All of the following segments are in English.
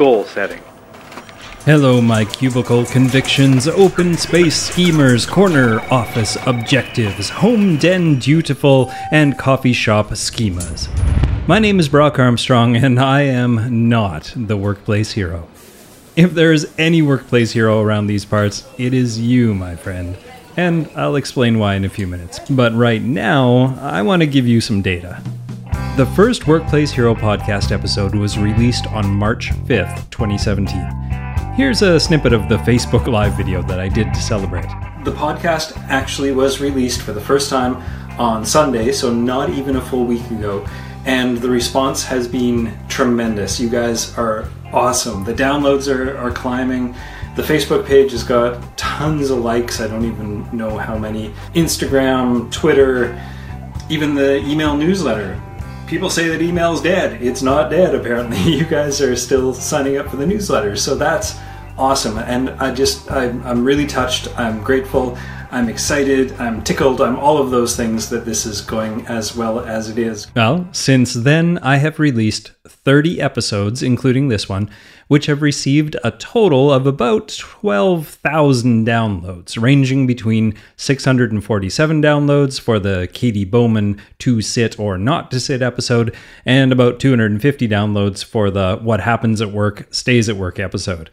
goal setting. Hello, my cubicle convictions, open space schemers, corner office objectives, home den dutiful, and coffee shop schemas. My name is Brock Armstrong, and I am not the workplace hero. If there is any workplace hero around these parts, it is you, my friend. And I'll explain why in a few minutes. But right now, I want to give you some data. The first Workplace Hero podcast episode was released on March 5th, 2017. Here's a snippet of the Facebook Live video that I did to celebrate. The podcast actually was released for the first time on Sunday, so not even a full week ago, and the response has been tremendous. You guys are awesome. The downloads are, are climbing. The Facebook page has got tons of likes. I don't even know how many. Instagram, Twitter, even the email newsletter people say that email's dead. It's not dead, apparently. You guys are still signing up for the newsletter. So that's awesome. And I just, I'm, I'm really touched. I'm grateful. I'm excited. I'm tickled. I'm all of those things that this is going as well as it is. Well, since then, I have released 30 episodes, including this one, which have received a total of about 12,000 downloads, ranging between 647 downloads for the Katy Bowman to sit or not to sit episode, and about 250 downloads for the What Happens at Work Stays at Work episode.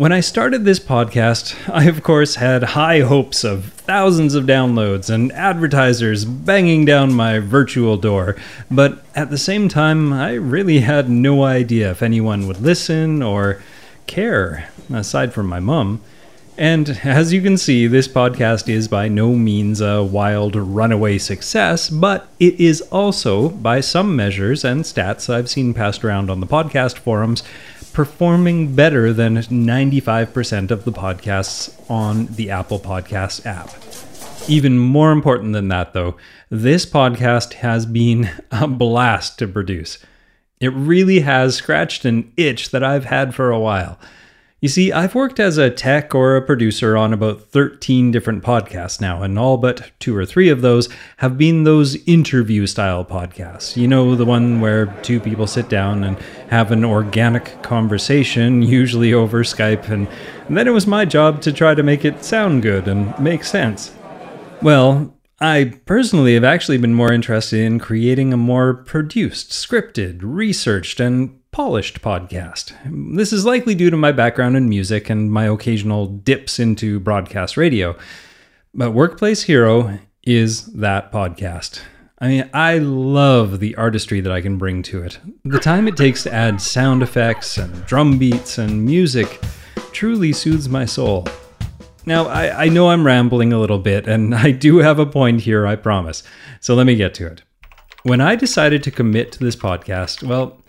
When I started this podcast, I of course had high hopes of thousands of downloads and advertisers banging down my virtual door, but at the same time, I really had no idea if anyone would listen or care, aside from my mum. And as you can see, this podcast is by no means a wild runaway success, but it is also, by some measures and stats I've seen passed around on the podcast forums, performing better than 95% of the podcasts on the Apple Podcast app. Even more important than that, though, this podcast has been a blast to produce. It really has scratched an itch that I've had for a while. You see, I've worked as a tech or a producer on about 13 different podcasts now, and all but two or three of those have been those interview style podcasts. You know, the one where two people sit down and have an organic conversation, usually over Skype, and, then it was my job to try to make it sound good and make sense. Well, I personally have actually been more interested in creating a more produced, scripted, researched, and polished podcast. This is likely due to my background in music and my occasional dips into broadcast radio. But Workplace Hero is that podcast. I mean, I love the artistry that I can bring to it. The time it takes to add sound effects and drum beats and music truly soothes my soul. Now, I, I know I'm rambling a little bit, and I do have a point here, I promise. So let me get to it. When I decided to commit to this podcast, well,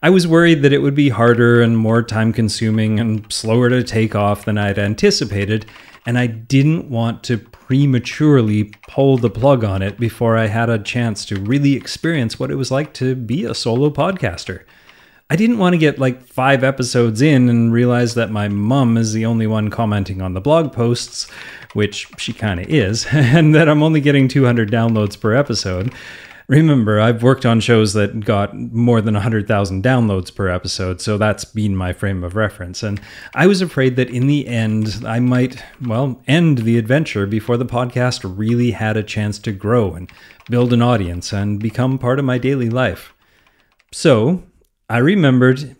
I was worried that it would be harder and more time consuming and slower to take off than I'd anticipated, and I didn't want to prematurely pull the plug on it before I had a chance to really experience what it was like to be a solo podcaster. I didn't want to get like five episodes in and realize that my mum is the only one commenting on the blog posts, which she kind of is, and that I'm only getting 200 downloads per episode. Remember, I've worked on shows that got more than 100,000 downloads per episode, so that's been my frame of reference. And I was afraid that in the end, I might, well, end the adventure before the podcast really had a chance to grow and build an audience and become part of my daily life. So I remembered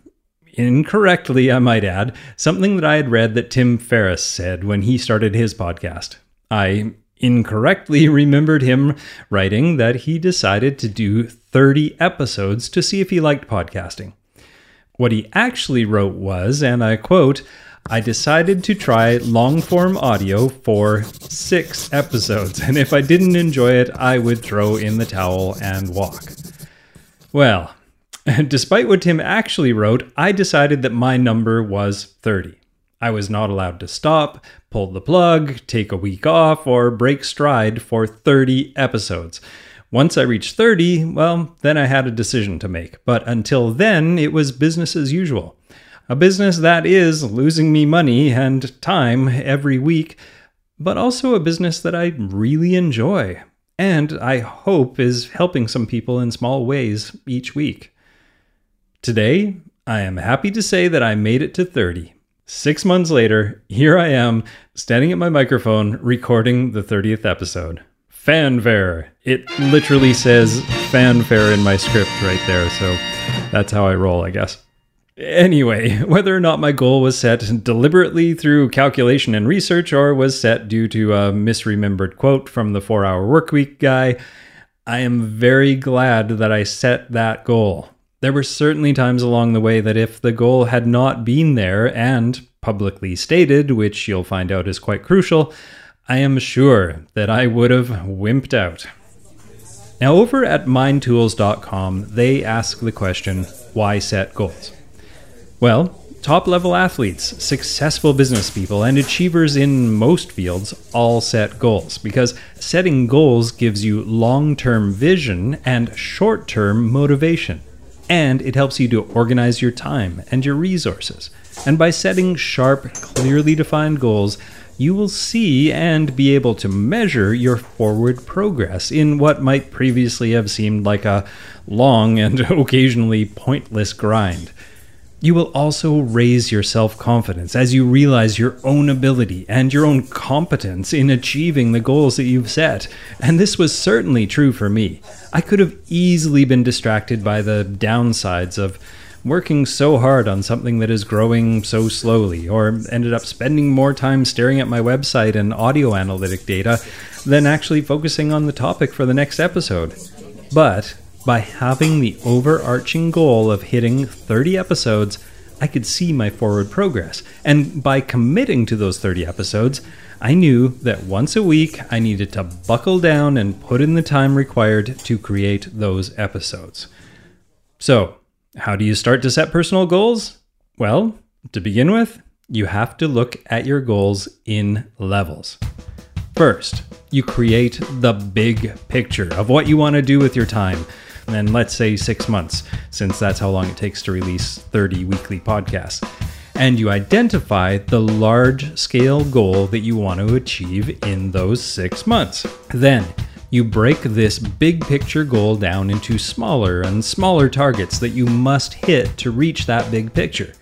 incorrectly, I might add, something that I had read that Tim Ferriss said when he started his podcast. I incorrectly remembered him writing that he decided to do 30 episodes to see if he liked podcasting. What he actually wrote was, and I quote, I decided to try long form audio for six episodes, and if I didn't enjoy it, I would throw in the towel and walk. Well, despite what Tim actually wrote, I decided that my number was 30. I was not allowed to stop, pull the plug, take a week off, or break stride for 30 episodes. Once I reached 30, well, then I had a decision to make. But until then, it was business as usual. A business that is losing me money and time every week, but also a business that I really enjoy and I hope is helping some people in small ways each week. Today, I am happy to say that I made it to 30. Six months later, here I am, standing at my microphone, recording the 30th episode. Fanfare. It literally says fanfare in my script right there, so that's how I roll, I guess. Anyway, whether or not my goal was set deliberately through calculation and research or was set due to a misremembered quote from the 4 hour workweek guy, I am very glad that I set that goal. There were certainly times along the way that if the goal had not been there and publicly stated, which you'll find out is quite crucial, I am sure that I would have wimped out. Now, over at mindtools.com, they ask the question why set goals? Well, top level athletes, successful business people, and achievers in most fields all set goals because setting goals gives you long term vision and short term motivation. And it helps you to organize your time and your resources. And by setting sharp, clearly defined goals, you will see and be able to measure your forward progress in what might previously have seemed like a long and occasionally pointless grind. You will also raise your self confidence as you realize your own ability and your own competence in achieving the goals that you've set. And this was certainly true for me. I could have easily been distracted by the downsides of working so hard on something that is growing so slowly, or ended up spending more time staring at my website and audio analytic data than actually focusing on the topic for the next episode. But by having the overarching goal of hitting 30 episodes, I could see my forward progress. And by committing to those 30 episodes, I knew that once a week I needed to buckle down and put in the time required to create those episodes. So, how do you start to set personal goals? Well, to begin with, you have to look at your goals in levels. First, you create the big picture of what you want to do with your time and let's say six months, since that's how long it takes to release 30 weekly podcasts. And you identify the large scale goal that you want to achieve in those six months. Then you break this big picture goal down into smaller and smaller targets that you must hit to reach that big picture.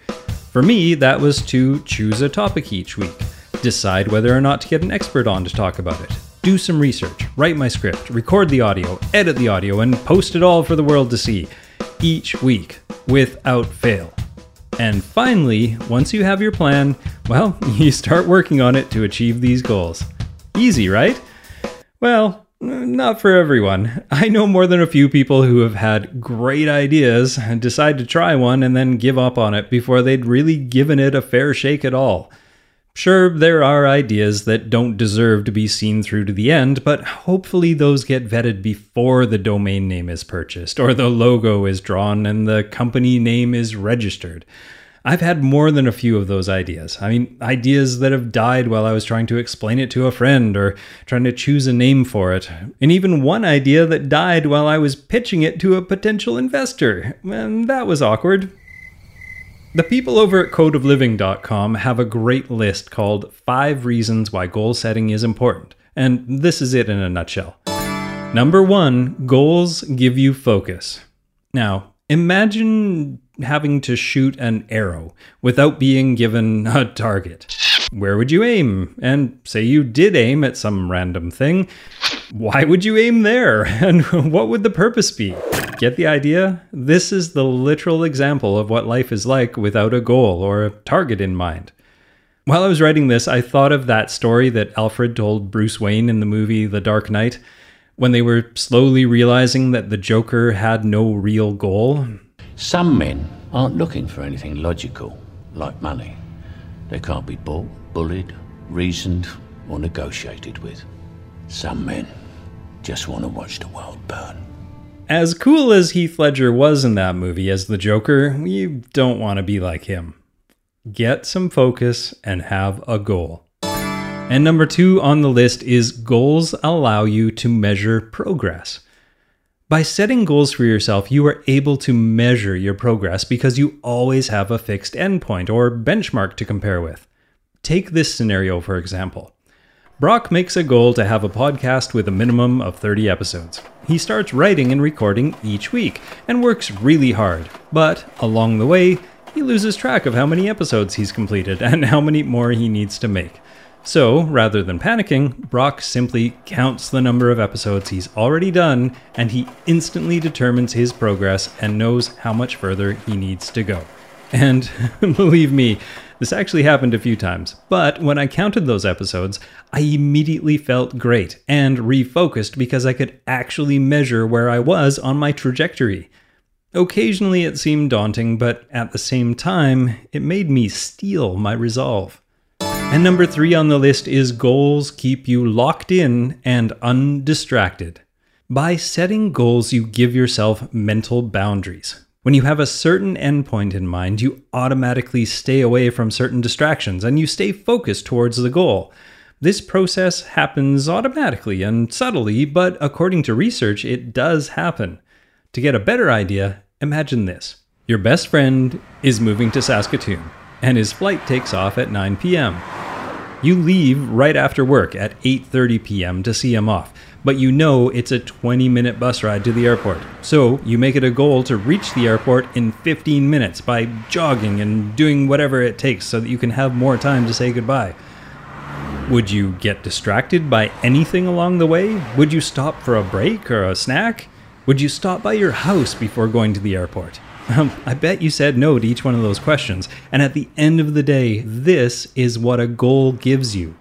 For me, that was to choose a topic each week, decide whether or not to get an expert on to talk about it, do some research, write my script, record the audio, edit the audio, and post it all for the world to see each week without fail. And finally, once you have your plan, well, you start working on it to achieve these goals. Easy, right? Well, not for everyone. I know more than a few people who have had great ideas and decide to try one and then give up on it before they'd really given it a fair shake at all. Sure, there are ideas that don't deserve to be seen through to the end, but hopefully those get vetted before the domain name is purchased, or the logo is drawn, and the company name is registered. I've had more than a few of those ideas. I mean, ideas that have died while I was trying to explain it to a friend or trying to choose a name for it. And even one idea that died while I was pitching it to a potential investor. And that was awkward. The people over at codeofliving.com have a great list called Five Reasons Why Goal Setting is Important, and this is it in a nutshell. Number one, goals give you focus. Now, imagine having to shoot an arrow without being given a target. Where would you aim? And say you did aim at some random thing, why would you aim there? And what would the purpose be? Get the idea? This is the literal example of what life is like without a goal or a target in mind. While I was writing this, I thought of that story that Alfred told Bruce Wayne in the movie The Dark Knight, when they were slowly realizing that the Joker had no real goal. Some men aren't looking for anything logical, like money. They can't be bought, bullied, reasoned, or negotiated with. Some men just want to watch the world burn. As cool as Heath Ledger was in that movie as the Joker, you don't want to be like him. Get some focus and have a goal. And number two on the list is goals allow you to measure progress. By setting goals for yourself, you are able to measure your progress because you always have a fixed endpoint or benchmark to compare with. Take this scenario, for example. Brock makes a goal to have a podcast with a minimum of 30 episodes. He starts writing and recording each week and works really hard, but along the way, he loses track of how many episodes he's completed and how many more he needs to make. So, rather than panicking, Brock simply counts the number of episodes he's already done and he instantly determines his progress and knows how much further he needs to go. And believe me, this actually happened a few times, but when I counted those episodes, I immediately felt great and refocused because I could actually measure where I was on my trajectory. Occasionally it seemed daunting, but at the same time, it made me steel my resolve. And number three on the list is goals keep you locked in and undistracted. By setting goals, you give yourself mental boundaries. When you have a certain endpoint in mind, you automatically stay away from certain distractions and you stay focused towards the goal. This process happens automatically and subtly, but according to research, it does happen. To get a better idea, imagine this. Your best friend is moving to Saskatoon and his flight takes off at 9 p.m. You leave right after work at 8:30 p.m. to see him off, but you know it's a 20-minute bus ride to the airport. So, you make it a goal to reach the airport in 15 minutes by jogging and doing whatever it takes so that you can have more time to say goodbye. Would you get distracted by anything along the way? Would you stop for a break or a snack? Would you stop by your house before going to the airport? Um, I bet you said no to each one of those questions. And at the end of the day, this is what a goal gives you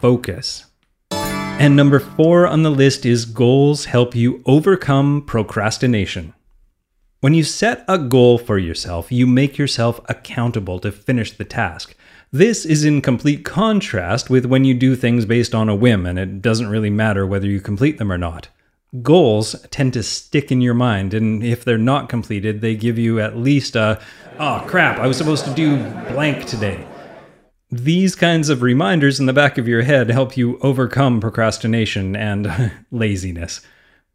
focus. And number four on the list is goals help you overcome procrastination. When you set a goal for yourself, you make yourself accountable to finish the task. This is in complete contrast with when you do things based on a whim and it doesn't really matter whether you complete them or not goals tend to stick in your mind and if they're not completed they give you at least a oh crap i was supposed to do blank today. These kinds of reminders in the back of your head help you overcome procrastination and laziness.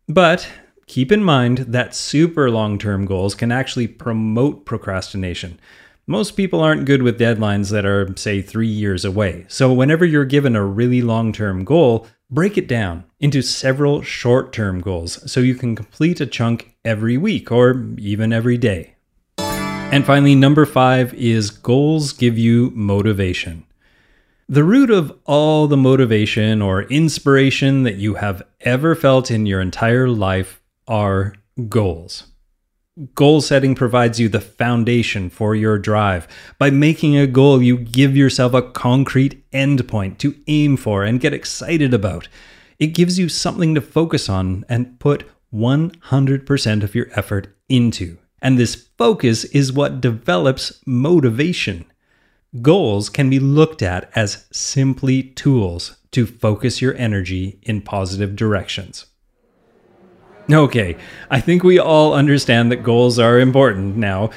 But keep in mind that super long-term goals can actually promote procrastination. Most people aren't good with deadlines that are, say, three years away. So, whenever you're given a really long term goal, break it down into several short term goals so you can complete a chunk every week or even every day. And finally, number five is goals give you motivation. The root of all the motivation or inspiration that you have ever felt in your entire life are goals. Goal setting provides you the foundation for your drive. By making a goal, you give yourself a concrete endpoint to aim for and get excited about. It gives you something to focus on and put 100% of your effort into. And this focus is what develops motivation. Goals can be looked at as simply tools to focus your energy in positive directions. Okay, I think we all understand that goals are important now.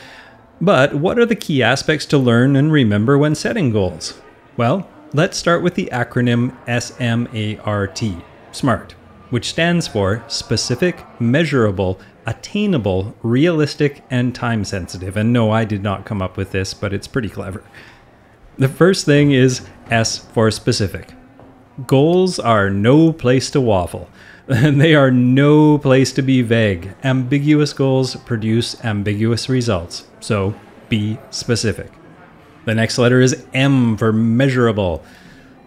But what are the key aspects to learn and remember when setting goals? Well, let's start with the acronym SMART, SMART, which stands for specific, measurable, attainable, realistic, and time sensitive. And no, I did not come up with this, but it's pretty clever. The first thing is S for specific. Goals are no place to waffle. they are no place to be vague. Ambiguous goals produce ambiguous results. So be specific. The next letter is M for measurable.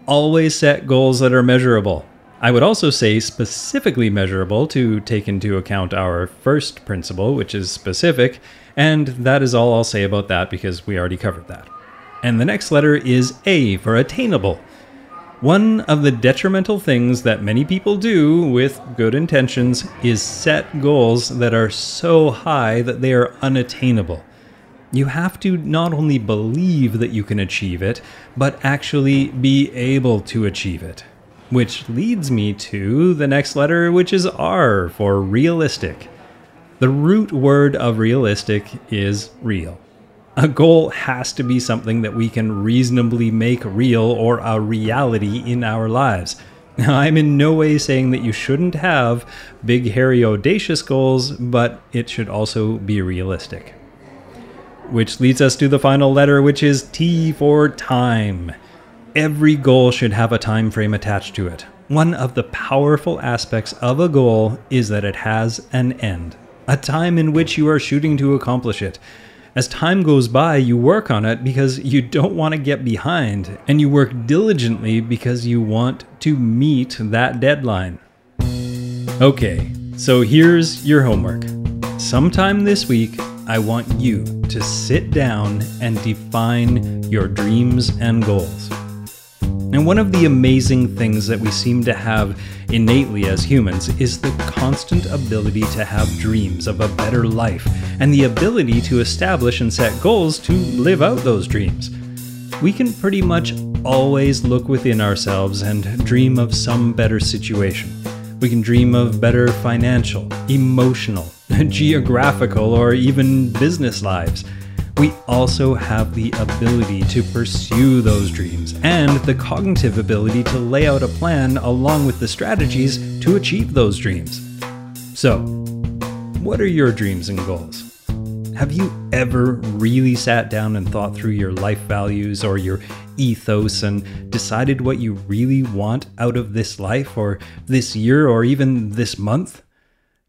Always set goals that are measurable. I would also say specifically measurable to take into account our first principle, which is specific, and that is all I'll say about that because we already covered that. And the next letter is A for attainable. One of the detrimental things that many people do with good intentions is set goals that are so high that they are unattainable. You have to not only believe that you can achieve it, but actually be able to achieve it. Which leads me to the next letter, which is R for realistic. The root word of realistic is real. A goal has to be something that we can reasonably make real or a reality in our lives. Now, I'm in no way saying that you shouldn't have big, hairy, audacious goals, but it should also be realistic. Which leads us to the final letter, which is T for time. Every goal should have a time frame attached to it. One of the powerful aspects of a goal is that it has an end, a time in which you are shooting to accomplish it. As time goes by, you work on it because you don't want to get behind, and you work diligently because you want to meet that deadline. Okay, so here's your homework. Sometime this week, I want you to sit down and define your dreams and goals. And one of the amazing things that we seem to have innately as humans is the constant ability to have dreams of a better life and the ability to establish and set goals to live out those dreams. We can pretty much always look within ourselves and dream of some better situation. We can dream of better financial, emotional, geographical, or even business lives we also have the ability to pursue those dreams and the cognitive ability to lay out a plan along with the strategies to achieve those dreams. So, what are your dreams and goals? Have you ever really sat down and thought through your life values or your ethos and decided what you really want out of this life or this year or even this month?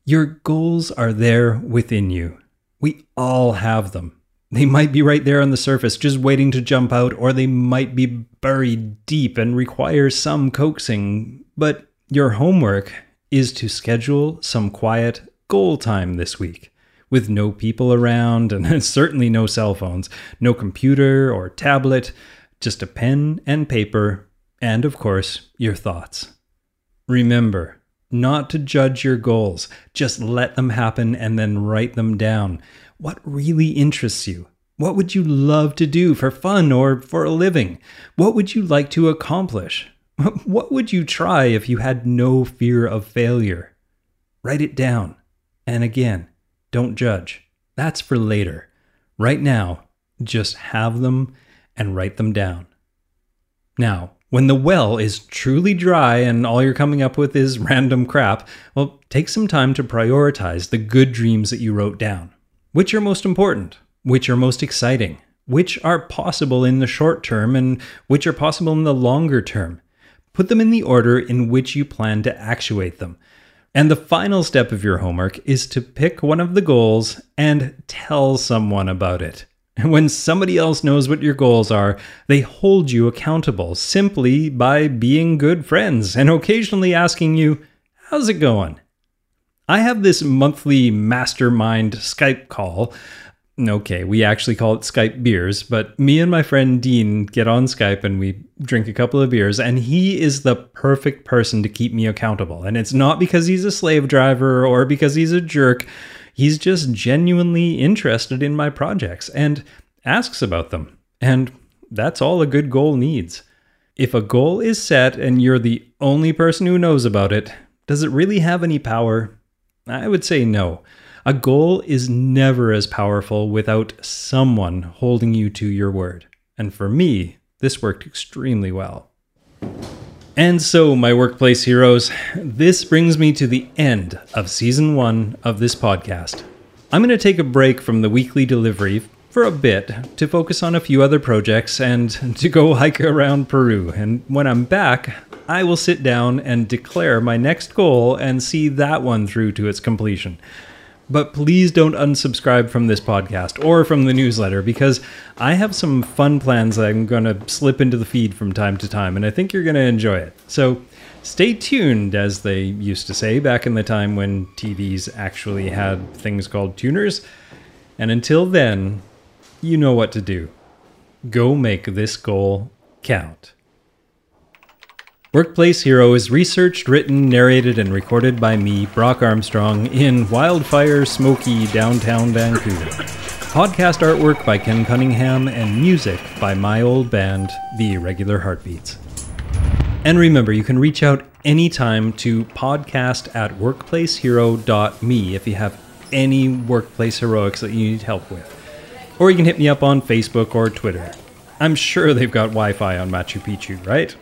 Your goals are there within you. We all have them. They might be right there on the surface, just waiting to jump out, or they might be buried deep and require some coaxing. But your homework is to schedule some quiet goal time this week with no people around and certainly no cell phones, no computer or tablet, just a pen and paper, and of course, your thoughts. Remember, not to judge your goals, just let them happen and then write them down. What really interests you? What would you love to do for fun or for a living? What would you like to accomplish? What would you try if you had no fear of failure? Write it down. And again, don't judge. That's for later. Right now, just have them and write them down. Now, when the well is truly dry and all you're coming up with is random crap, well, take some time to prioritize the good dreams that you wrote down. Which are most important? Which are most exciting? Which are possible in the short term and which are possible in the longer term? Put them in the order in which you plan to actuate them. And the final step of your homework is to pick one of the goals and tell someone about it. And when somebody else knows what your goals are, they hold you accountable simply by being good friends and occasionally asking you, How's it going? I have this monthly mastermind Skype call. Okay, we actually call it Skype beers, but me and my friend Dean get on Skype and we drink a couple of beers, and he is the perfect person to keep me accountable. And it's not because he's a slave driver or because he's a jerk. He's just genuinely interested in my projects and asks about them. And that's all a good goal needs. If a goal is set and you're the only person who knows about it, does it really have any power? I would say no. A goal is never as powerful without someone holding you to your word. And for me, this worked extremely well. And so, my workplace heroes, this brings me to the end of season one of this podcast. I'm going to take a break from the weekly delivery for a bit to focus on a few other projects and to go hike around Peru. And when I'm back, I will sit down and declare my next goal and see that one through to its completion. But please don't unsubscribe from this podcast or from the newsletter because I have some fun plans that I'm going to slip into the feed from time to time, and I think you're going to enjoy it. So stay tuned, as they used to say back in the time when TVs actually had things called tuners. And until then, you know what to do. Go make this goal count. Workplace Hero is researched, written, narrated, and recorded by me, Brock Armstrong, in wildfire smoky downtown Vancouver. Podcast artwork by Ken Cunningham and music by my old band, The Irregular Heartbeats. And remember, you can reach out anytime to podcast at workplacehero.me if you have any workplace heroics that you need help with. Or you can hit me up on Facebook or Twitter. I'm sure they've got Wi Fi on Machu Picchu, right?